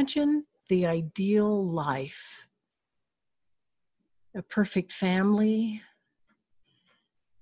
Imagine the ideal life a perfect family,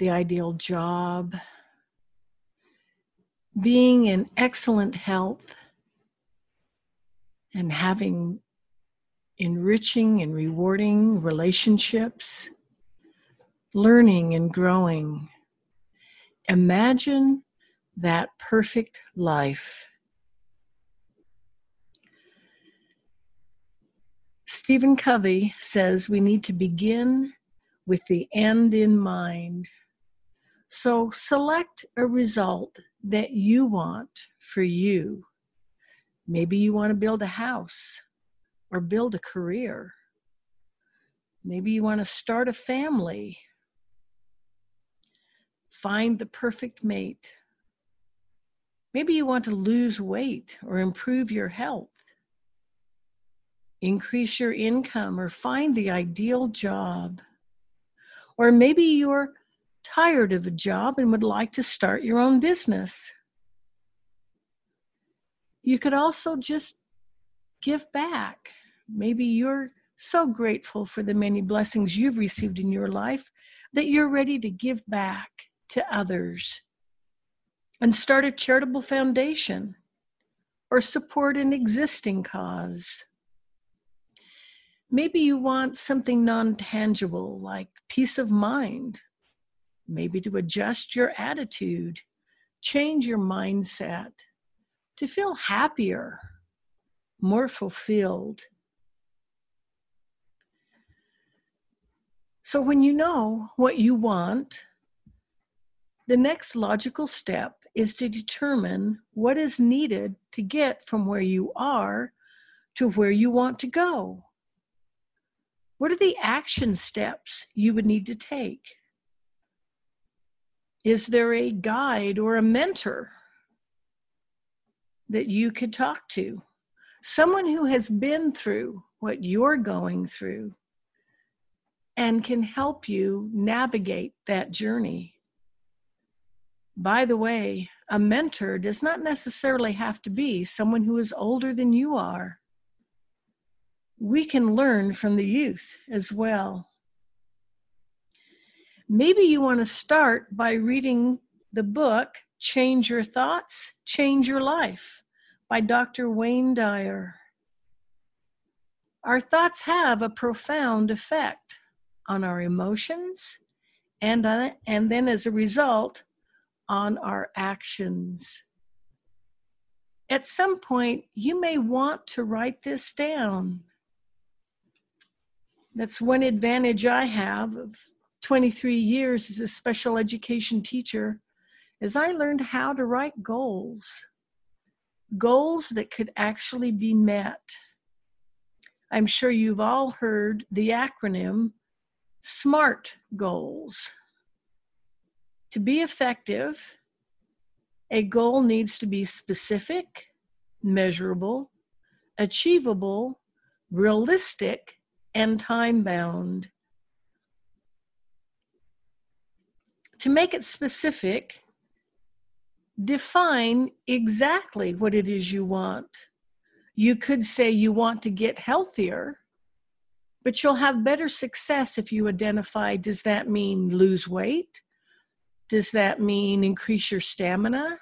the ideal job, being in excellent health, and having enriching and rewarding relationships, learning and growing. Imagine that perfect life. Stephen Covey says we need to begin with the end in mind. So select a result that you want for you. Maybe you want to build a house or build a career. Maybe you want to start a family. Find the perfect mate. Maybe you want to lose weight or improve your health increase your income or find the ideal job. Or maybe you're tired of a job and would like to start your own business. You could also just give back. Maybe you're so grateful for the many blessings you've received in your life that you're ready to give back to others and start a charitable foundation or support an existing cause. Maybe you want something non tangible like peace of mind, maybe to adjust your attitude, change your mindset, to feel happier, more fulfilled. So, when you know what you want, the next logical step is to determine what is needed to get from where you are to where you want to go. What are the action steps you would need to take? Is there a guide or a mentor that you could talk to? Someone who has been through what you're going through and can help you navigate that journey. By the way, a mentor does not necessarily have to be someone who is older than you are we can learn from the youth as well. Maybe you want to start by reading the book Change Your Thoughts, Change Your Life by Dr. Wayne Dyer. Our thoughts have a profound effect on our emotions and, uh, and then as a result on our actions. At some point, you may want to write this down that's one advantage I have of 23 years as a special education teacher is I learned how to write goals. Goals that could actually be met. I'm sure you've all heard the acronym SMART goals. To be effective, a goal needs to be specific, measurable, achievable, realistic, and time bound. To make it specific, define exactly what it is you want. You could say you want to get healthier, but you'll have better success if you identify does that mean lose weight? Does that mean increase your stamina?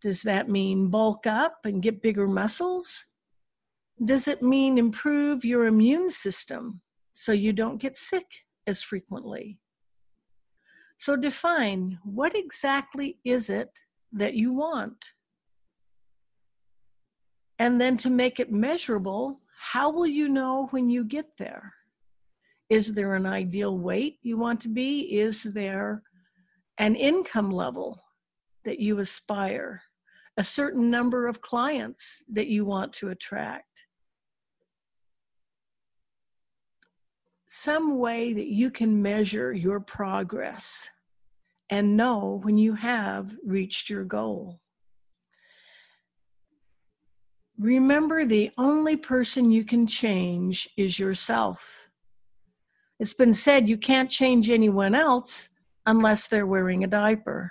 Does that mean bulk up and get bigger muscles? Does it mean improve your immune system so you don't get sick as frequently? So define what exactly is it that you want? And then to make it measurable, how will you know when you get there? Is there an ideal weight you want to be? Is there an income level that you aspire, a certain number of clients that you want to attract. Some way that you can measure your progress and know when you have reached your goal. Remember, the only person you can change is yourself. It's been said you can't change anyone else unless they're wearing a diaper.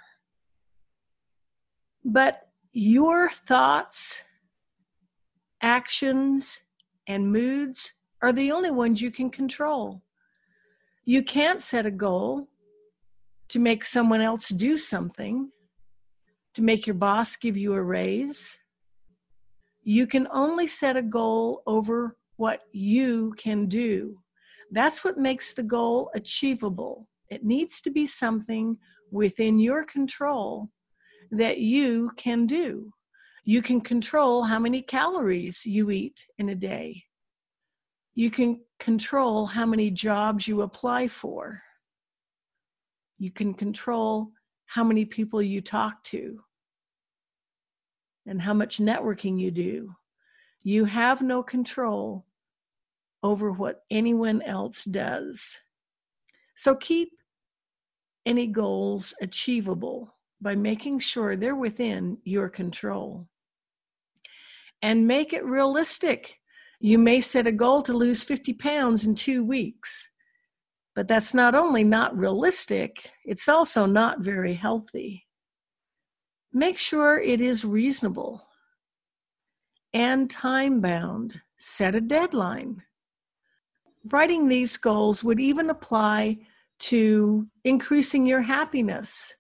But your thoughts, actions, and moods are the only ones you can control. You can't set a goal to make someone else do something, to make your boss give you a raise you can only set a goal over what you can do. That's what makes the goal achievable. It needs to be something within your control that you can do. You can control how many calories you eat in a day. You can control how many jobs you apply for. You can control how many people you talk to and how much networking you do. You have no control over what anyone else does. So keep any goals achievable by making sure they're within your control. And make it realistic. You may set a goal to lose 50 pounds in two weeks, but that's not only not realistic, it's also not very healthy. Make sure it is reasonable and time bound. Set a deadline. Writing these goals would even apply to increasing your happiness.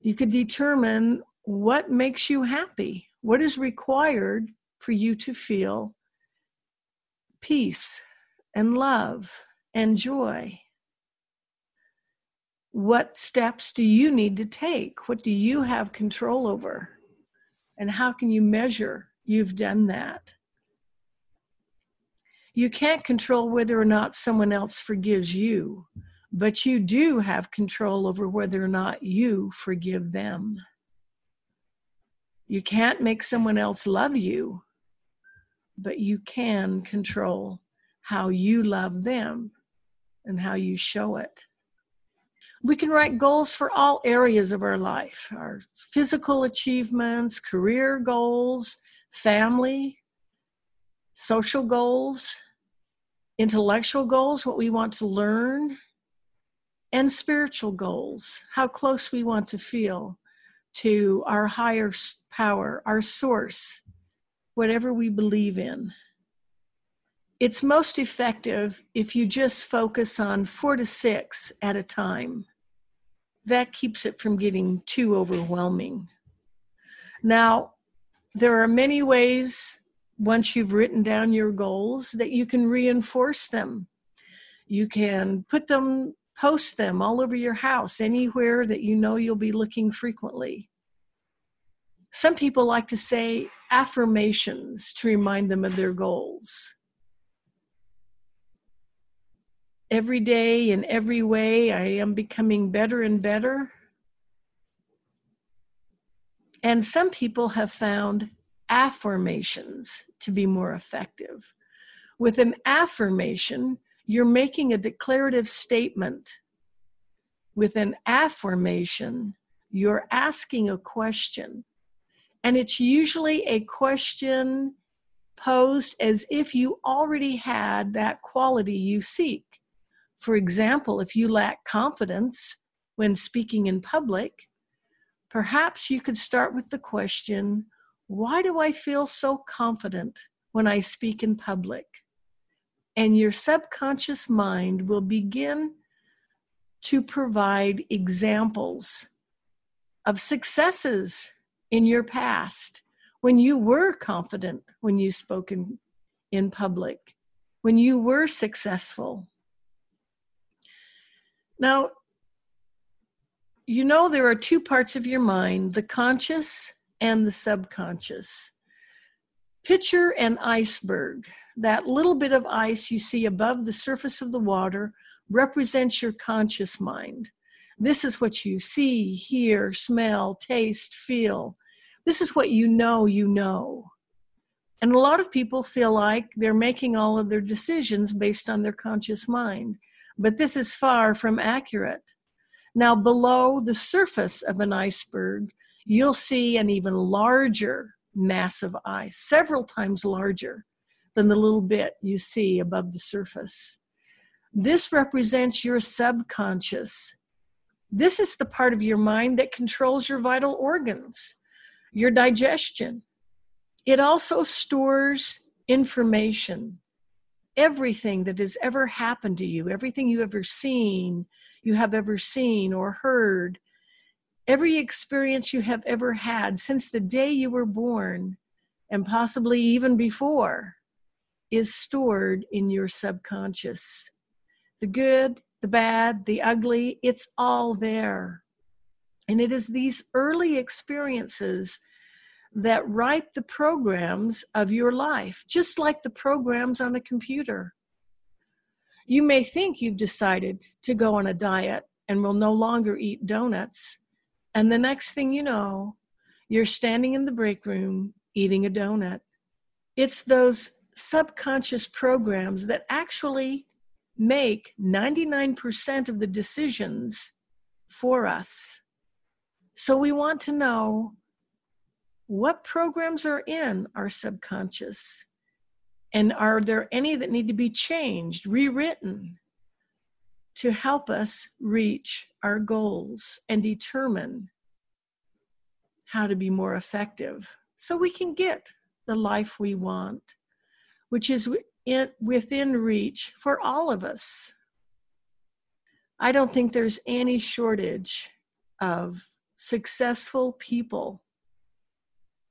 You could determine what makes you happy, what is required for you to feel peace and love and joy. What steps do you need to take? What do you have control over? And how can you measure you've done that? You can't control whether or not someone else forgives you, but you do have control over whether or not you forgive them. You can't make someone else love you, but you can control how you love them and how you show it. We can write goals for all areas of our life our physical achievements, career goals, family, social goals, intellectual goals, what we want to learn, and spiritual goals, how close we want to feel to our higher power, our source, whatever we believe in. It's most effective if you just focus on four to six at a time that keeps it from getting too overwhelming. Now, there are many ways once you've written down your goals that you can reinforce them. You can put them, post them all over your house, anywhere that you know you'll be looking frequently. Some people like to say affirmations to remind them of their goals. every day in every way i am becoming better and better. And some people have found afformations to be more effective. With an affirmation you're making a declarative statement. With an afformation you're asking a question and it's usually a question posed as if you already had that quality you seek for example, if you lack confidence when speaking in public, perhaps you could start with the question Why do I feel so confident when I speak in public? And your subconscious mind will begin to provide examples of successes in your past when you were confident when you spoke in, in public, when you were successful. Now, you know there are two parts of your mind the conscious and the subconscious. Picture an iceberg. That little bit of ice you see above the surface of the water represents your conscious mind. This is what you see, hear, smell, taste, feel. This is what you know you know. And a lot of people feel like they're making all of their decisions based on their conscious mind. But this is far from accurate. Now, below the surface of an iceberg, you'll see an even larger mass of ice, several times larger than the little bit you see above the surface. This represents your subconscious. This is the part of your mind that controls your vital organs, your digestion. It also stores information. Everything that has ever happened to you, everything you ever seen, you have ever seen or heard, every experience you have ever had since the day you were born, and possibly even before, is stored in your subconscious. The good, the bad, the ugly, it's all there. And it is these early experiences that write the programs of your life, just like the programs on a computer. You may think you've decided to go on a diet and will no longer eat donuts. And the next thing you know, you're standing in the break room eating a donut. It's those subconscious programs that actually make 99% of the decisions for us. So we want to know what programs are in our subconscious and are there any that need to be changed, rewritten to help us reach our goals and determine how to be more effective so we can get the life we want, which is within reach for all of us. I don't think there's any shortage of successful people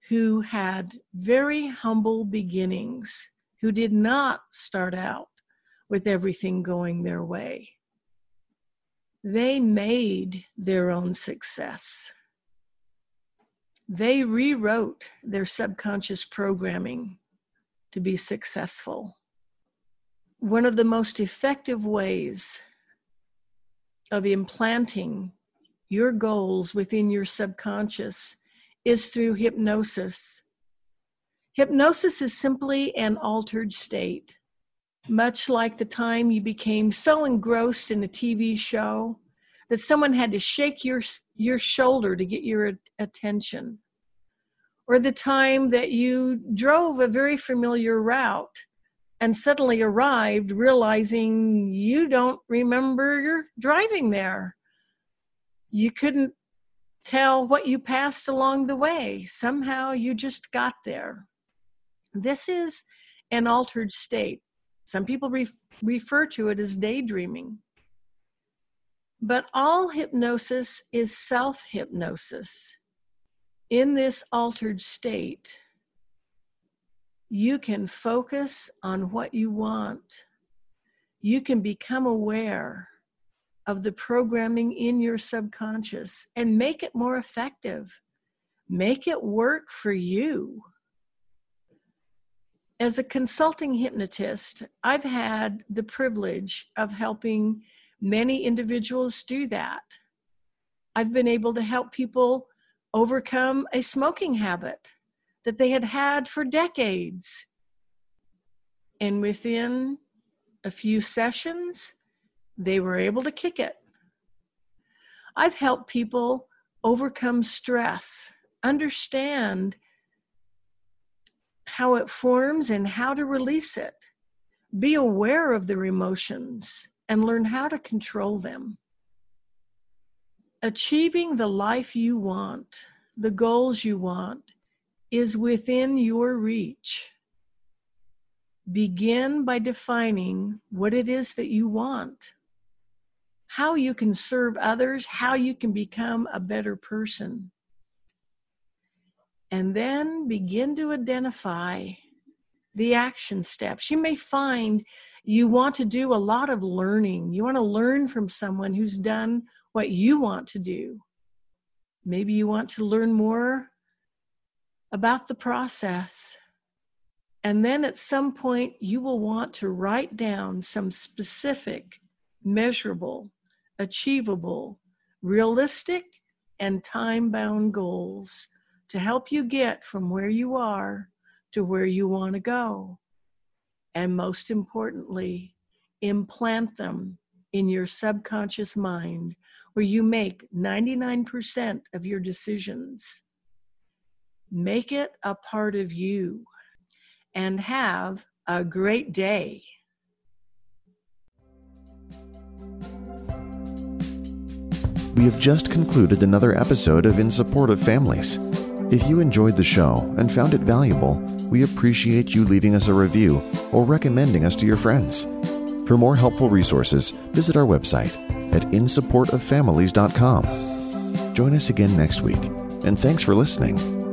who had very humble beginnings, who did not start out with everything going their way. They made their own success. They rewrote their subconscious programming to be successful. One of the most effective ways of implanting your goals within your subconscious is through hypnosis. Hypnosis is simply an altered state, much like the time you became so engrossed in a TV show that someone had to shake your, your shoulder to get your attention, or the time that you drove a very familiar route and suddenly arrived realizing you don't remember driving there. You couldn't tell what you passed along the way. Somehow you just got there. This is an altered state. Some people ref- refer to it as daydreaming. But all hypnosis is self hypnosis. In this altered state, you can focus on what you want. You can become aware of the programming in your subconscious and make it more effective. Make it work for you. As a consulting hypnotist, I've had the privilege of helping many individuals do that. I've been able to help people overcome a smoking habit that they had had for decades. And within a few sessions, they were able to kick it. I've helped people overcome stress, understand how it forms and how to release it, be aware of their emotions, and learn how to control them. Achieving the life you want, the goals you want, is within your reach. Begin by defining what it is that you want, how you can serve others, how you can become a better person. And then begin to identify the action steps. You may find you want to do a lot of learning. You want to learn from someone who's done what you want to do. Maybe you want to learn more about the process. And then at some point, you will want to write down some specific, measurable, achievable realistic and time bound goals to help you get from where you are to where you want to go. And most importantly, implant them in your subconscious mind where you make 99% of your decisions. Make it a part of you and have a great day. We have just concluded another episode of In Support of Families. If you enjoyed the show and found it valuable, we appreciate you leaving us a review or recommending us to your friends. For more helpful resources, visit our website at insupportoffamilies.com. Join us again next week, and thanks for listening.